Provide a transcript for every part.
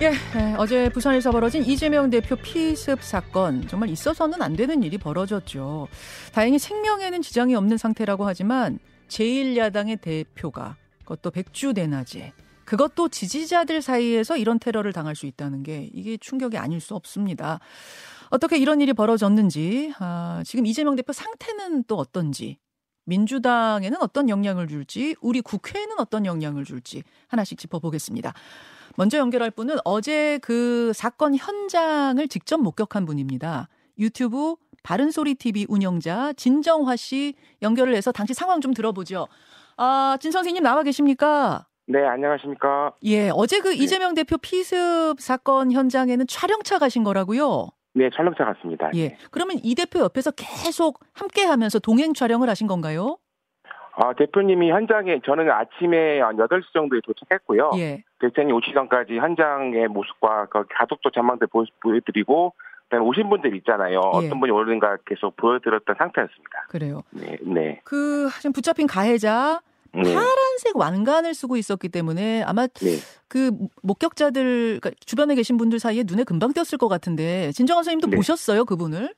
예, 예, 어제 부산에서 벌어진 이재명 대표 피습 사건 정말 있어서는 안 되는 일이 벌어졌죠. 다행히 생명에는 지장이 없는 상태라고 하지만 제1야당의 대표가 그것도 백주대낮에 그것도 지지자들 사이에서 이런 테러를 당할 수 있다는 게 이게 충격이 아닐 수 없습니다. 어떻게 이런 일이 벌어졌는지, 아, 지금 이재명 대표 상태는 또 어떤지, 민주당에는 어떤 영향을 줄지, 우리 국회에는 어떤 영향을 줄지 하나씩 짚어보겠습니다. 먼저 연결할 분은 어제 그 사건 현장을 직접 목격한 분입니다. 유튜브 바른소리 TV 운영자 진정화 씨 연결을 해서 당시 상황 좀 들어보죠. 아, 진 선생님 나와 계십니까? 네, 안녕하십니까? 예, 어제 그 네. 이재명 대표 피습 사건 현장에는 촬영차 가신 거라고요? 네, 촬영차 갔습니다. 예. 그러면 이 대표 옆에서 계속 함께 하면서 동행 촬영을 하신 건가요? 아, 대표님이 현장에 저는 아침에 한 8시 정도에 도착했고요. 예. 대표님 오시 전까지 현장의 모습과 그 가족도 전망대 보여드리고 그다음에 오신 분들 있잖아요. 예. 어떤 분이 오는가 계속 보여드렸던 상태였습니다. 그래요. 네. 네. 그 지금 붙잡힌 가해자 네. 파란색 왕관을 쓰고 있었기 때문에 아마 네. 그 목격자들 그러니까 주변에 계신 분들 사이에 눈에 금방 띄었을 것 같은데 진정한 선생님도 네. 보셨어요 그분을?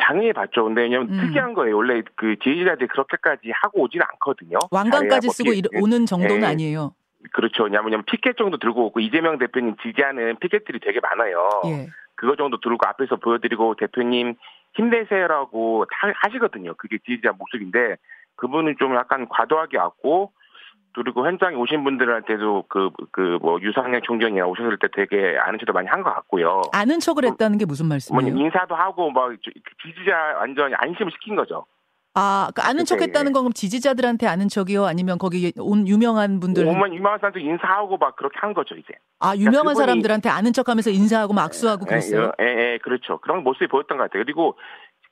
당연히 봤죠. 근데 왜냐면 음. 특이한 거예요. 원래 그 지지자들이 그렇게까지 하고 오지는 않거든요. 왕관까지 뭐 쓰고 피, 오는 정도는 네. 아니에요. 그렇죠. 왜냐면 피켓 정도 들고 오고 이재명 대표님 지지하는 피켓들이 되게 많아요. 예. 그거 정도 들고 앞에서 보여드리고 대표님 힘내세요라고 하시거든요. 그게 지지자 목소리인데 그분은 좀 약간 과도하게 왔고 그리고 현장에 오신 분들한테도 그 그 뭐 유상현 총경이나 오셨을 때 되게 아는 척도 많이 한 것 같고요. 아는 척을 했다는 게 무슨 말씀이에요? 뭐 인사도 하고 막 지지자 완전히 안심을 시킨 거죠. 아, 그 아는 척 했다는 건 그럼 지지자들한테 아는 척이요? 아니면 거기 온 유명한 분들? 오만 유명한 사람들 인사하고 막 그렇게 한 거죠, 이제. 아, 유명한 그러니까 사람들한테 아는 척 하면서 인사하고 막 악수하고 그랬어요? 예, 예, 예, 그렇죠. 그런 모습이 보였던 것 같아요. 그리고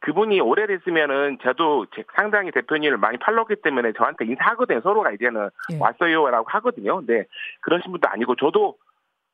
그분이 오래됐으면은 저도 상당히 대표님을 많이 팔로우했기 때문에 저한테 인사하거든요. 서로가 이제는 예. 왔어요라고 하거든요. 근데 그러신 분도 아니고 저도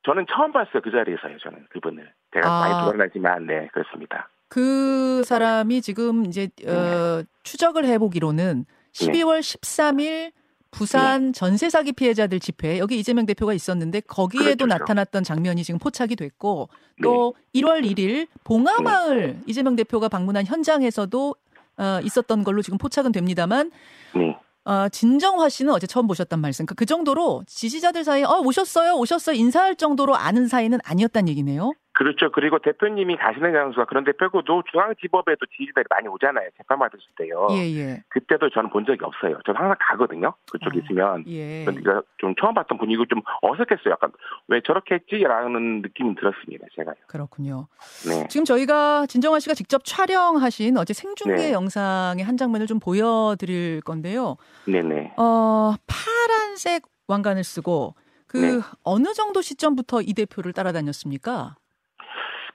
저는 처음 봤어요. 그 자리에서요. 저는 그분을. 제가 아. 많이 돌아다니지만 네, 그렇습니다. 그 사람이 지금 이제 어, 네. 추적을 해보기로는 12월 13일 부산 네. 전세 사기 피해자들 집회 여기 이재명 대표가 있었는데 거기에도 그렇죠. 나타났던 장면이 지금 포착이 됐고 또 네. 1월 1일 봉하마을 네. 이재명 대표가 방문한 현장에서도 어, 있었던 걸로 지금 포착은 됩니다만 네. 어, 진정화 씨는 어제 처음 보셨단 말씀. 그러니까 그 정도로 지지자들 사이에 어 오셨어요, 오셨어요 인사할 정도로 아는 사이는 아니었단 얘기네요. 그렇죠. 그리고 대표님이 가시는 장소가 그런데 빼고도 중앙지법에도 지지자들이 많이 오잖아요. 재판 받으실 때요. 예, 예. 그때도 저는 본 적이 없어요. 저는 항상 가거든요. 그쪽에 아, 있으면. 예. 그러니까 좀 처음 봤던 분위기고 좀 어색했어요. 약간 왜 저렇게 했지라는 느낌이 들었습니다. 제가요. 그렇군요. 네. 지금 저희가 진정환 씨가 직접 촬영하신 어제 생중계 네. 영상의 한 장면을 좀 보여드릴 건데요. 네네. 어, 파란색 왕관을 쓰고 그 네. 어느 정도 시점부터 이 대표를 따라다녔습니까?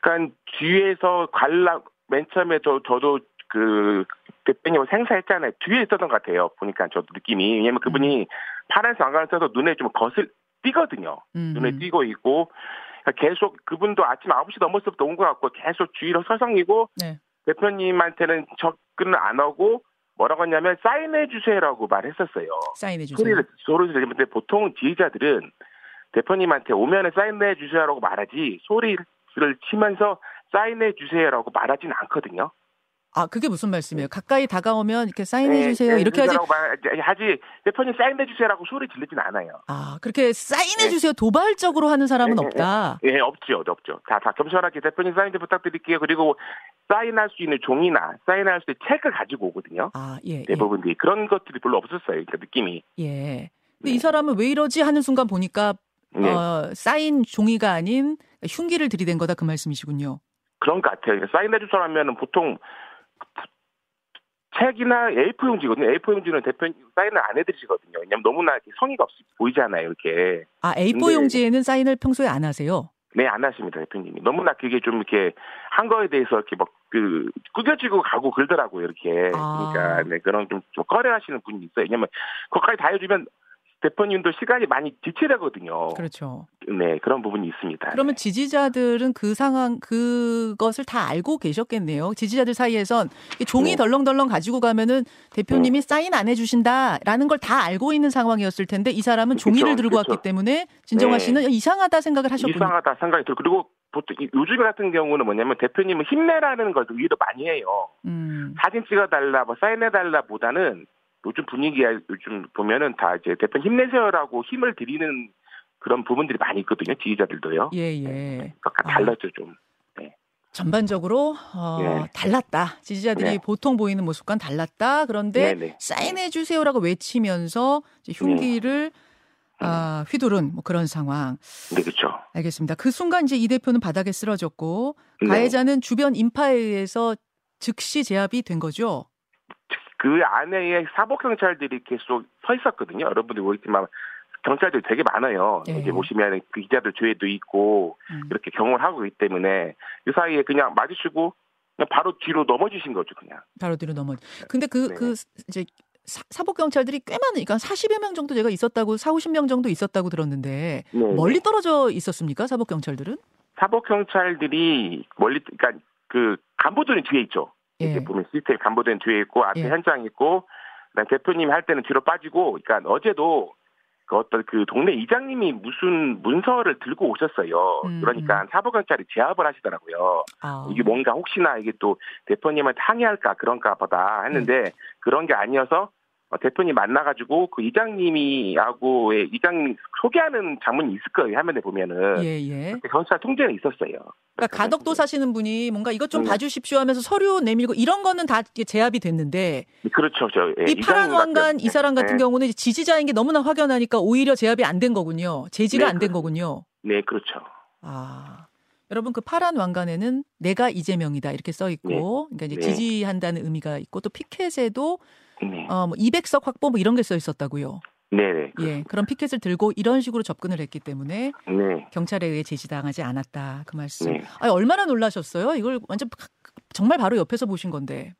그러니까 뒤에서 관람 맨 처음에 저 저도 그 대표님 생사했잖아요. 뒤에 있었던 것 같아요. 보니까 저도 느낌이 왜냐면 그분이 음. 파란색 안간을 써서 눈에 좀 거슬 띄거든요. 음. 눈에 띄고 있고 그러니까 계속 그분도 아침 9시 넘었을 때 온 것 같고 계속 주위로 서성이고 네. 대표님한테는 접근을 안 하고 뭐라고 했냐면 사인해 주세요라고 말했었어요. 사인해 주세요. 소리를 소리를 들리는데 보통 지휘자들은 대표님한테 오면은 사인해 주세요라고 말하지 소리 를 치면서 사인해 주세요라고 말하진 않거든요. 아, 그게 무슨 말씀이에요? 가까이 다가오면 이렇게 사인해 네, 주세요. 네, 이렇게 하지. 하지. 대표님 사인해 주세요라고 소리 질르진 않아요. 아, 그렇게 사인해 주세요. 네. 도발적으로 하는 사람은 네, 없다. 예, 네, 없죠. 없죠. 다, 다 겸손하게 대표님 사인 좀 부탁드릴게요. 그리고 사인할 수 있는 종이나 사인할 수 있는 책을 가지고 오거든요. 아, 예. 대부분들이 예. 그런 것들이 별로 없었어요. 그러니까 느낌이. 예. 근데 이 사람은 왜 이러지 하는 순간 보니까 어, 사인 종이가 아닌 흉기를 들이댄 거다 그 말씀이시군요. 그런 것 같아요. 사인해 줄 사람이면 보통 책이나 A4 용지거든요. A4 용지는 대표님 사인을 안 해드리시거든요. 왜냐면 너무나 성의가 없이 보이잖아요, 이렇게. 아, A4 용지에는 사인을 평소에 안 하세요? 네, 안 하십니다, 대표님이. 너무나 그게 좀 이렇게 한 거에 대해서 이렇게 막 그, 꾸겨지고 가고 그러더라고요, 이렇게. 아. 그러니까, 네, 그런 좀, 좀 꺼려 하시는 분이 있어요. 왜냐면, 그것까지 다 해주면 대표님도 시간이 많이 지체되거든요. 그렇죠. 네, 그런 부분이 있습니다. 그러면 네. 지지자들은 그 상황, 그것을 다 알고 계셨겠네요. 지지자들 사이에선 종이 네. 덜렁덜렁 가지고 가면은 대표님이 사인 안 해주신다라는 걸 다 알고 있는 상황이었을 텐데 이 사람은 종이를 그쵸, 들고 그쵸. 왔기 때문에 진정화 네. 씨는 이상하다 생각을 하셨군요. 이상하다 생각이 들고 그리고 보통 이- 요즘 같은 경우는 뭐냐면 대표님은 힘내라는 걸 위로 많이 해요. 음, 사진 찍어달라, 뭐 사인해달라 보다는 요즘 분위기야 요즘 보면은 다 이제 대표 힘내세요라고 힘을 드리는 그런 부분들이 많이 있거든요. 지지자들도요. 예, 예. 약간 아. 달랐죠 좀. 전반적으로 어, 네. 달랐다. 지지자들이 네. 보통 보이는 모습과는 달랐다. 그런데 네네. 사인해 주세요라고 외치면서 이제 흉기를 아, 휘두른 뭐 그런 상황. 네 그렇죠. 알겠습니다. 그 순간 이제 이 대표는 바닥에 쓰러졌고 네. 가해자는 주변 인파에 의해서 즉시 제압이 된 거죠. 그 안에 사복 경찰들이 계속 서 있었거든요. 여러분들이 모르겠지만 경찰들이 되게 많아요. 예. 이제 보시면 그 기자들 뒤에도 있고 음. 이렇게 경호를 하고 있기 때문에 그 사이에 그냥 마주치고 그냥 바로 뒤로 넘어지신 거죠, 그냥. 바로 뒤로 넘어. 근데 그 네. 그 이제 사, 사복 경찰들이 꽤 많으니까 40여 명 정도 제가 있었다고 4, 50명 정도 있었다고 들었는데 네. 멀리 떨어져 있었습니까? 사복 경찰들은? 사복 경찰들이 멀리 그러니까 그 간부들은 뒤에 있죠. 예. 이렇게 보면 시스템 간부들은 뒤에 있고 앞에 예. 현장 있고 그다음 대표님 할 때는 뒤로 빠지고 그러니까 어제도 그 어떤 그 동네 이장님이 무슨 문서를 들고 오셨어요. 음, 그러니까 사복 경찰이 제압을 하시더라고요. 아. 이게 뭔가 혹시나 이게 또 대표님한테 항의할까 그런가 보다 했는데 네. 그런 게 아니어서 어, 대표님 만나가지고 그 이장님이하고의 이장님 소개하는 장면이 있을 거예요 화면에 보면은 예, 예. 경찰 통제는 있었어요. 그러니까 가덕도 사시는 분이 뭔가 이것 좀 네. 봐주십시오 하면서 서류 내밀고 이런 거는 다 제압이 됐는데 그렇죠, 저 예, 이 파란 왕관 이 사람 같은 네, 경우는 지지자인 게 너무나 확연하니까 오히려 제압이 안 된 거군요. 제지가 네, 안된 그렇습니다. 거군요. 네, 그렇죠. 아. 여러분 그 파란 왕관에는 내가 이재명이다 이렇게 써 있고 그러니까 이제 네. 지지한다는 의미가 있고 또 피켓에도 네, 어뭐 200석 확보 뭐 이런 게 써 있었다고요. 네, 네, 예. 그런 피켓을 들고 이런 식으로 접근을 했기 때문에 네, 경찰에 의해 제지당하지 않았다. 그 말씀. 네. 아니, 얼마나 놀라셨어요? 이걸 완전 가- 정말 바로 옆에서 보신 건데.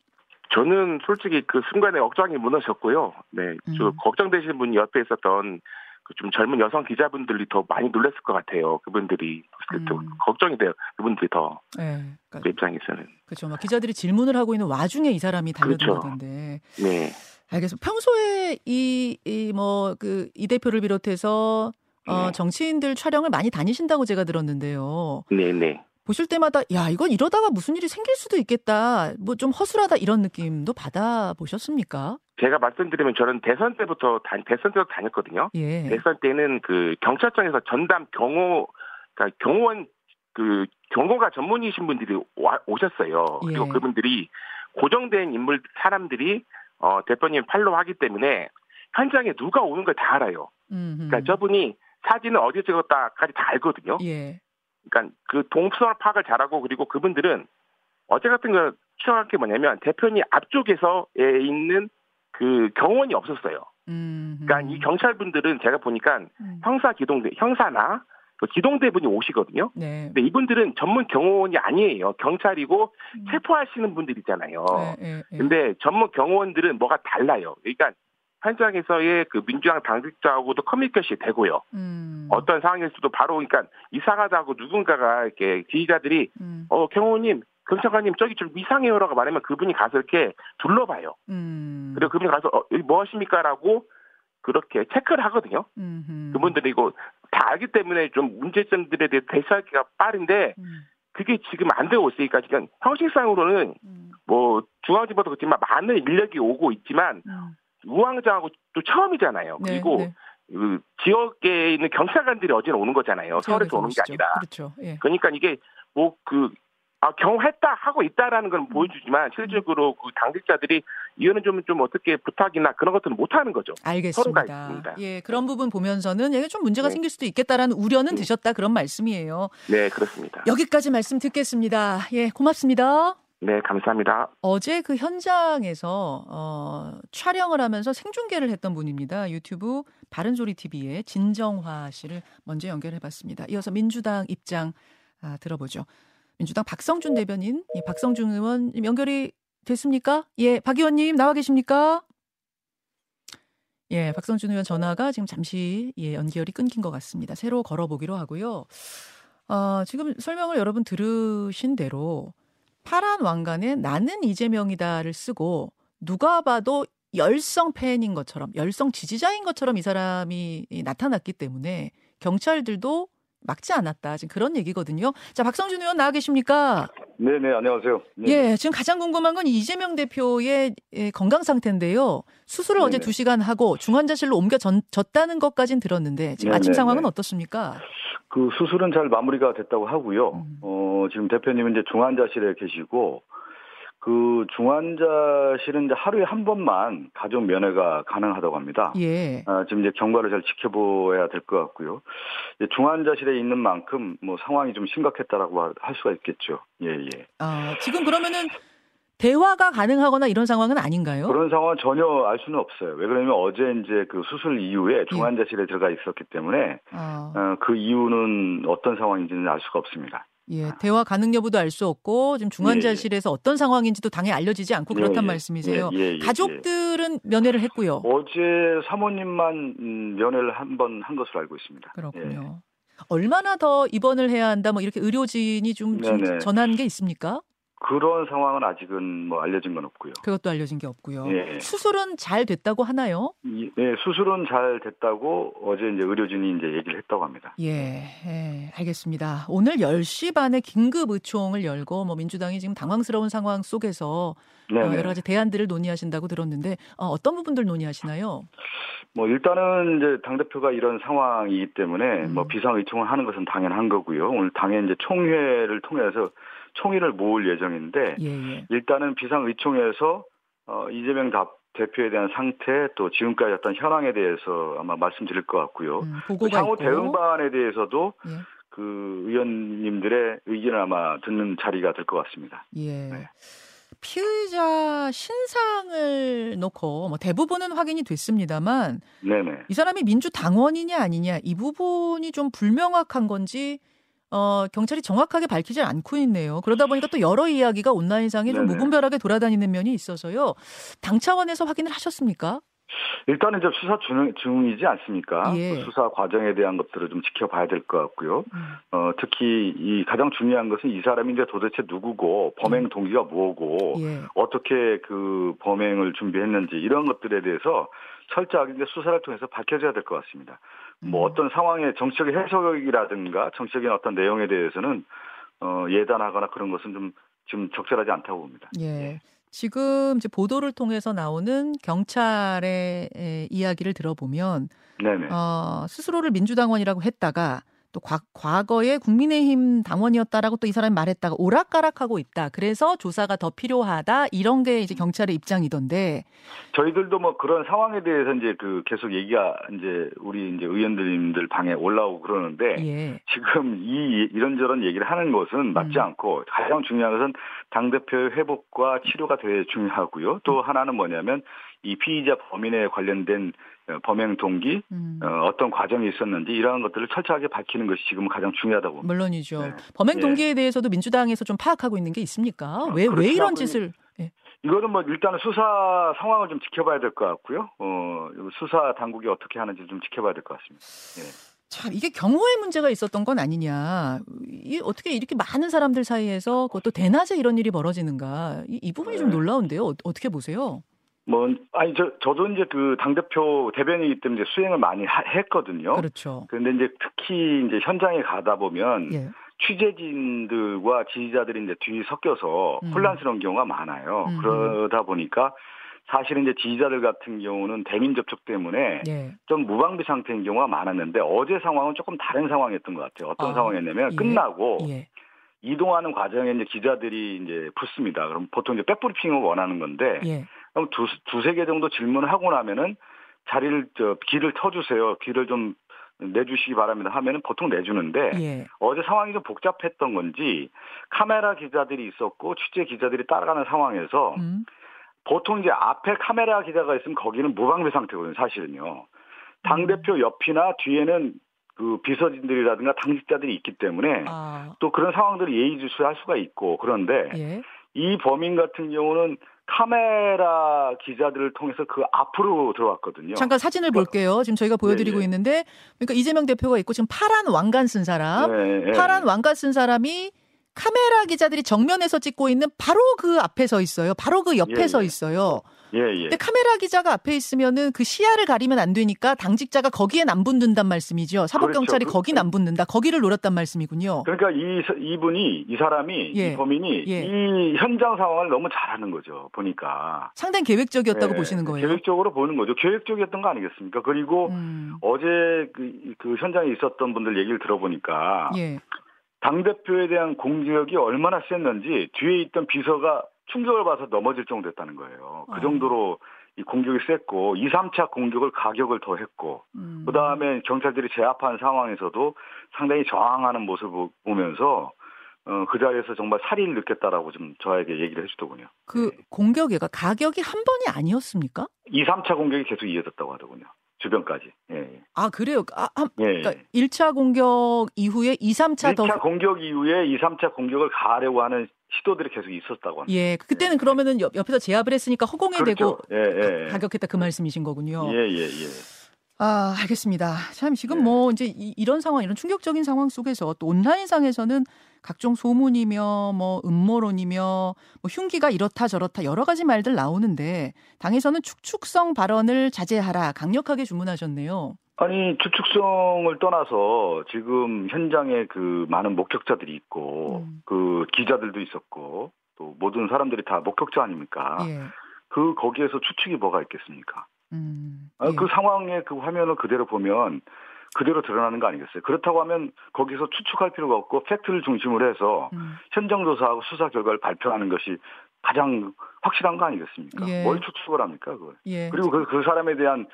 저는 솔직히 그 순간에 억장이 무너졌고요. 네, 저 음. 걱정되시는 분이 옆에 있었던 그 좀 젊은 여성 기자분들이 더 많이 놀랐을 것 같아요. 그분들이 또 음. 걱정이 돼요. 그분들이 더 예. 그 그러니까 입장에서는. 그렇죠. 막 기자들이 질문을 하고 있는 와중에 이 사람이 그렇죠. 달려들던데. 네, 알겠습니다. 평소에 이 이 뭐 그 이 대표를 비롯해서 어 네. 정치인들 촬영을 많이 다니신다고 제가 들었는데요. 네, 네. 보실 때마다 야, 이건 이러다가 무슨 일이 생길 수도 있겠다. 뭐 좀 허술하다 이런 느낌도 받아 보셨습니까? 제가 말씀드리면 저는 대선 때부터 다, 대선 때부터 다녔거든요. 예. 대선 때는 그 경찰청에서 전담 경호, 그러니까 경호원 그 경호가 전문이신 분들이 와, 오셨어요. 그리고 예. 그분들이 고정된 인물 사람들이 어, 대표님 팔로우하기 때문에 현장에 누가 오는 걸 다 알아요. 음. 그러니까 저분이 사진을 어디 찍었다까지 다 알거든요. 예. 그러니까 그 동선 파악을 잘하고 그리고 그분들은 어제 같은 거 추정할 게 뭐냐면 대표님 앞쪽에서 있는 그 경호원이 없었어요. 음. 그러니까 이 경찰분들은 제가 보니까 음. 형사 기동대 형사나 그 기동대분이 오시거든요. 네. 근데 이분들은 전문 경호원이 아니에요. 경찰이고 음. 체포하시는 분들 있잖아요. 예, 예, 예. 근데 전문 경호원들은 뭐가 달라요. 그러니까 현장에서의 그 민주당 당직자하고도 커뮤니케이션이 되고요. 음. 어떤 상황에서도 바로 그러니까 이상하다고 누군가가 이렇게 지휘자들이 음. 어 경호원님 경찰관님 저기 좀 이상해요라고 말하면 그분이 가서 이렇게 둘러봐요. 음. 그리고 그분이 가서 어, 여기 뭐 하십니까라고 그렇게 체크를 하거든요. 음흠. 그분들이 이거 다 알기 때문에 좀 문제점들에 대해 대처하기가 빠른데 음. 그게 지금 안 되고 있으니까 지금 형식상으로는 음. 뭐 중앙지법도 그렇지만 많은 인력이 오고 있지만 음. 우왕좌하고 또 처음이잖아요. 네, 그리고 네. 그 지역에 있는 경찰관들이 어제는 오는 거잖아요. 서울에서 오는 게. 아니라. 그렇죠. 예. 그러니까 이게 뭐그 아, 경험했다 하고 있다라는 건 음. 보여주지만 실질적으로 그 당직자들이 이거는 좀, 좀 어떻게 부탁이나 그런 것들은 못 하는 거죠. 알겠습니다. 예, 그런 부분 보면서는 이게 좀 문제가 네. 생길 수도 있겠다라는 우려는 네. 드셨다 그런 말씀이에요. 네, 그렇습니다. 여기까지 말씀 듣겠습니다. 예, 고맙습니다. 네, 감사합니다. 어제 그 현장에서 어, 촬영을 하면서 생중계를 했던 분입니다. 유튜브 바른소리 TV의 진정화 씨를 먼저 연결해봤습니다. 이어서 민주당 입장 아, 들어보죠. 민주당 박성준 대변인, 예, 박성준 의원 연결이 됐습니까? 예, 박 의원님 나와 계십니까? 예, 박성준 의원 전화가 지금 잠시 예, 연결이 끊긴 것 같습니다. 새로 걸어보기로 하고요. 어, 지금 설명을 여러분 들으신 대로 파란 왕관에 나는 이재명이다를 쓰고 누가 봐도 열성 팬인 것처럼 열성 지지자인 것처럼 이 사람이 나타났기 때문에 경찰들도 막지 않았다. 지금 그런 얘기거든요. 자, 박성준 의원 나와 계십니까? 네 네, 안녕하세요. 네. 예, 지금 가장 궁금한 건 이재명 대표의 예, 건강 상태인데요. 수술을 네네. 어제 2시간 하고 중환자실로 옮겨졌다는 것까진 들었는데 지금 네네. 아침 상황은 어떻습니까? 그 수술은 잘 마무리가 됐다고 하고요. 음. 어, 지금 대표님은 이제 중환자실에 계시고 그 중환자실은 이제 하루에 한 번만 가족 면회가 가능하다고 합니다. 예. 아, 지금 이제 경과를 잘 지켜보아야 될 것 같고요. 중환자실에 있는 만큼 뭐 상황이 좀 심각했다라고 할 수가 있겠죠. 예, 예. 아, 지금 그러면은 대화가 가능하거나 이런 상황은 아닌가요? 그런 상황은 전혀 알 수는 없어요. 왜 그러냐면 어제 이제 그 수술 이후에 예. 중환자실에 예. 들어가 있었기 때문에 아. 어, 그 이유는 어떤 상황인지는 알 수가 없습니다. 예, 대화 가능 여부도 알 수 없고 지금 중환자실에서 예, 예. 어떤 상황인지도 당연히 알려지지 않고 예, 그렇단 예, 말씀이세요. 예, 가족들은 면회를 했고요. 어제 사모님만 음, 면회를 한 번 한 것으로 알고 있습니다. 그렇군요. 얼마나 더 입원을 해야 한다 뭐 이렇게 의료진이 좀, 좀 전한 게 있습니까? 그런 상황은 아직은 뭐 알려진 건 없고요. 그것도 알려진 게 없고요. 예. 수술은 잘 됐다고 하나요? 예, 수술은 잘 됐다고 어제 이제 의료진이 이제 얘기를 했다고 합니다. 예, 예 알겠습니다. 오늘 10시 반에 긴급 의총을 열고 뭐 민주당이 지금 당황스러운 상황 속에서 어, 여러 가지 대안들을 논의하신다고 들었는데 어, 떤 부분들 논의하시나요? 뭐 일단은 이제 당 대표가 이런 상황이기 때문에 음. 뭐 비상 의총을 하는 것은 당연한 거고요. 오늘 당의 이제 총회를 통해서 총의를 모을 예정인데 예, 예. 일단은 비상의총에서 어, 이재명 대표에 대한 상태 또 지금까지 어떤 현황에 대해서 아마 말씀드릴 것 같고요. 음, 향후 대응 방안에 대해서도 예. 그 의원님들의 의견을 아마 듣는 자리가 될 것 같습니다. 예. 네. 피의자 신상을 놓고 뭐 대부분은 확인이 됐습니다만 네네. 이 사람이 민주당원이냐 아니냐 이 부분이 좀 불명확한 건지 어, 경찰이 정확하게 밝히지 않고 있네요. 그러다 보니까 또 여러 이야기가 온라인상에 좀 무분별하게 돌아다니는 면이 있어서요. 당 차원에서 확인을 하셨습니까? 일단은 이제 수사 중, 중이지 않습니까? 예. 그 수사 과정에 대한 것들을 좀 지켜봐야 될 것 같고요. 음. 어, 특히 이 가장 중요한 것은 이 사람이 이제 도대체 누구고 범행 음. 동기가 뭐고 예. 어떻게 그 범행을 준비했는지 이런 것들에 대해서 철저하게 이제 수사를 통해서 밝혀져야 될 것 같습니다. 뭐 음. 어떤 상황의 정치적인 해석이라든가 정치적인 어떤 내용에 대해서는 어, 예단하거나 그런 것은 좀 지금 적절하지 않다고 봅니다. 예. 예. 지금 이제 보도를 통해서 나오는 경찰의 이야기를 들어보면 네네. 어, 스스로를 민주당원이라고 했다가 또 과, 과거에 국민의힘 당원이었다라고 또 이 사람이 말했다가 오락가락하고 있다. 그래서 조사가 더 필요하다. 이런 게 이제 경찰의 입장이던데. 저희들도 뭐 그런 상황에 대해서 이제 그 계속 얘기가 이제 우리 이제 의원들님들 방에 올라오고 그러는데 예. 지금 이 이런저런 얘기를 하는 것은 맞지 음. 않고 가장 중요한 것은 당 대표의 회복과 치료가 되게 중요하고요. 또 음. 하나는 뭐냐면 이 피의자 범인에 관련된 어, 범행 동기, 음. 어, 떤 과정이 있었는지 이러한 것들을 철저하게 밝히는 것이 지금 가장 중요하다고. 물론이죠. 네. 범행 네. 동기에 네. 대해서도 민주당에서 좀 파악하고 있는 게 있습니까? 왜왜 어, 왜 이런 짓을? 네. 이거는 뭐 일단은 수사 상황을 좀 지켜봐야 될 것 같고요. 어, 수사 당국이 어떻게 하는지 좀 지켜봐야 될 것 같습니다. 네. 참 이게 경호에 문제가 있었던 건 아니냐. 이 어떻게 이렇게 많은 사람들 사이에서 그것도 대낮에 이런 일이 벌어지는가. 이, 이 부분이 네. 좀 놀라운데요. 어, 어떻게 보세요? 뭐 아니 저 저도 이제 그 당 대표 대변이기 때문에 수행을 많이 하, 했거든요. 그렇죠. 그런데 이제 특히 이제 현장에 가다 보면 예. 취재진들과 지지자들이 이제 뒤 섞여서 음. 혼란스러운 경우가 많아요. 음. 그러다 보니까 사실은 이제 지지자들 같은 경우는 대민 접촉 때문에 예. 좀 무방비 상태인 경우가 많았는데 어제 상황은 조금 다른 상황이었던 것 같아요. 어떤 아, 상황이었냐면 예. 끝나고 예. 이동하는 과정에 이제 기자들이 이제 붙습니다. 그럼 보통 이제 백브리핑을 원하는 건데 예. 그럼 두, 두세 개 정도 질문을 하고 나면은 자리를, 저, 길을 터주세요. 길을 좀 내주시기 바랍니다 하면은 보통 내주는데 예. 어제 상황이 좀 복잡했던 건지 카메라 기자들이 있었고 취재 기자들이 따라가는 상황에서 음. 보통 이제 앞에 카메라 기자가 있으면 거기는 무방비 상태거든요 사실은요 당 대표 음. 옆이나 뒤에는 그 비서진들이라든가 당직자들이 있기 때문에 아. 또 그런 상황들을 예의주시할 수가 있고 그런데 예. 이 범인 같은 경우는 카메라 기자들을 통해서 그 앞으로 들어왔거든요. 잠깐 사진을 볼게요. 지금 저희가 보여드리고 네, 네. 있는데, 그러니까 이재명 대표가 있고 지금 파란 왕관 쓴 사람, 네, 네. 파란 왕관 쓴 사람이 카메라 기자들이 정면에서 찍고 있는 바로 그 앞에 서 있어요. 바로 그 옆에 예, 서 예. 있어요. 예, 예. 근데 카메라 기자가 앞에 있으면은 그 시야를 가리면 안 되니까 당직자가 거기엔 안 붙는단 말씀이죠. 사법 경찰이 그렇죠. 거긴 안 붙는다. 거기를 노렸단 말씀이군요. 그러니까 이 이분이 이 사람이 예. 이 범인이 예. 이 현장 상황을 너무 잘하는 거죠. 보니까 상당히 계획적이었다고 예. 보시는 거예요. 계획적으로 보는 거죠. 계획적이었던 거 아니겠습니까? 그리고 음. 어제 그, 그, 현장에 있었던 분들 얘기를 들어보니까 예. 당 대표에 대한 공격이 얼마나 셌는지 뒤에 있던 비서가 충격을 받아서 넘어질 정도 됐다는 거예요. 그 아. 정도로 이 공격이 셌고 2, 3차 공격을 가격을 더 했고 음. 그다음에 경찰들이 제압한 상황에서도 상당히 저항하는 모습을 보면서 어, 그 자리에서 정말 살인을 느꼈다라고 좀 저에게 얘기를 해주더군요. 그 공격이 가격이 한 번이 아니었습니까? 2, 3차 공격이 계속 이어졌다고 하더군요. 주변까지. 예. 아, 그래요? 아, 한, 예, 그러니까 1차 공격 이후에 2, 3차 1차 더. 공격 이후에 2, 3차 공격을 가하려고 하는 시도들이 계속 있었다고 합니다. 예, 그때는 예. 그러면은 옆, 에서 제압을 했으니까 허공에 그렇죠. 대고 예, 예. 가격했다 그 말씀이신 거군요. 예, 예, 예. 아, 알겠습니다. 참 지금 네. 뭐 이제 이, 런 상황, 이런 충격적인 상황 속에서 또 온라인상에서는 각종 소문이며 뭐 음모론이며 뭐 흉기가 이렇다 저렇다 여러 가지 말들 나오는데 당에서는 축축성 발언을 자제하라 강력하게 주문하셨네요. 아니 추측성을 떠나서 지금 현장에 그 많은 목격자들이 있고 음. 그 기자들도 있었고 또 모든 사람들이 다 목격자 아닙니까? 예. 그 거기에서 추측이 뭐가 있겠습니까? 음, 아, 예. 그 상황의 그 화면을 그대로 보면 그대로 드러나는 거 아니겠어요? 그렇다고 하면 거기서 추측할 필요가 없고 팩트를 중심으로 해서 음. 현장 조사하고 수사 결과를 발표하는 것이 가장 확실한 거 아니겠습니까? 예. 뭘 추측을 합니까, 그걸? 예. 그리고 그, 그 사람에 대한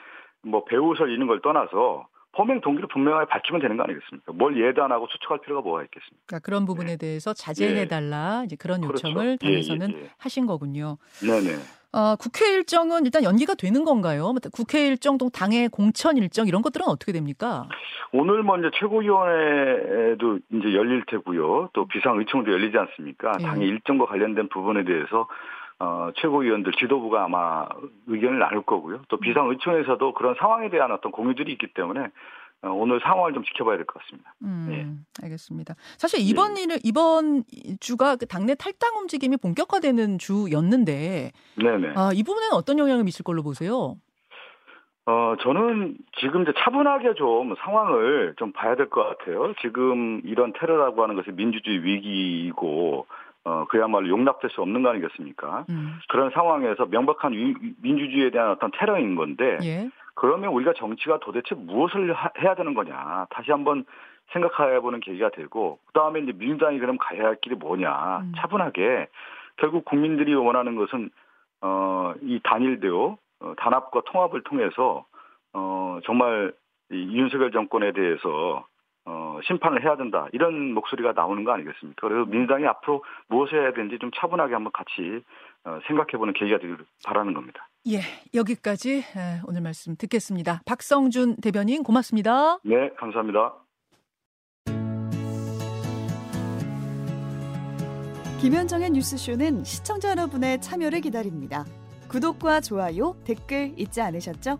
뭐 배우설 이런 걸 떠나서 범행 동기를 분명하게 밝히면 되는 거 아니겠습니까? 뭘 예단하고 추측할 필요가 뭐가 있겠습니까? 그러니까 그런 부분에 네. 대해서 자제해달라 네. 이제 그런 그렇죠. 요청을 그렇죠. 당에서는 예, 예, 예. 하신 거군요. 네네. 어, 국회 일정은 일단 연기가 되는 건가요? 뭐 국회 일정, 또 당의 공천 일정 이런 것들은 어떻게 됩니까? 오늘 먼저 최고위원회도 이제 열릴 테고요. 또 비상의총도 열리지 않습니까? 예. 당의 일정과 관련된 부분에 대해서 어, 최고위원들 지도부가 아마 의견을 나눌 거고요. 또 비상의총에서도 그런 상황에 대한 어떤 공유들이 있기 때문에 어, 오늘 상황을 좀 지켜봐야 될 것 같습니다. 음, 예. 알겠습니다. 사실 이번 예. 일을 이번 주가 그 당내 탈당 움직임이 본격화되는 주였는데, 네네. 아, 이 부분에는 어떤 영향을 미칠 걸로 보세요? 어, 저는 지금 이제 차분하게 좀 상황을 좀 봐야 될 것 같아요. 지금 이런 테러라고 하는 것이 민주주의 위기이고, 어, 그야말로 용납될 수 없는 거 아니겠습니까? 음. 그런 상황에서 명백한 위, 민주주의에 대한 어떤 테러인 건데, 예. 그러면 우리가 정치가 도대체 무엇을 하, 해야 되는 거냐. 다시 한번 생각해 보는 계기가 되고, 그 다음에 이제 민주당이 그럼 가야 할 길이 뭐냐. 음. 차분하게, 결국 국민들이 원하는 것은, 어, 이 단일대요, 어, 단합과 통합을 통해서, 어, 정말 이 윤석열 정권에 대해서 어, 심판을 해야 된다. 이런 목소리가 나오는 거 아니겠습니까? 그래서 민주당이 앞으로 무엇을 해야 되는지 좀 차분하게 한번 같이 어, 생각해보는 계기가 되기를 바라는 겁니다. 예, 여기까지 오늘 말씀 듣겠습니다. 박성준 대변인 고맙습니다. 네, 감사합니다. 김현정의 뉴스쇼는 시청자 여러분의 참여를 기다립니다. 구독과 좋아요, 댓글 잊지 않으셨죠?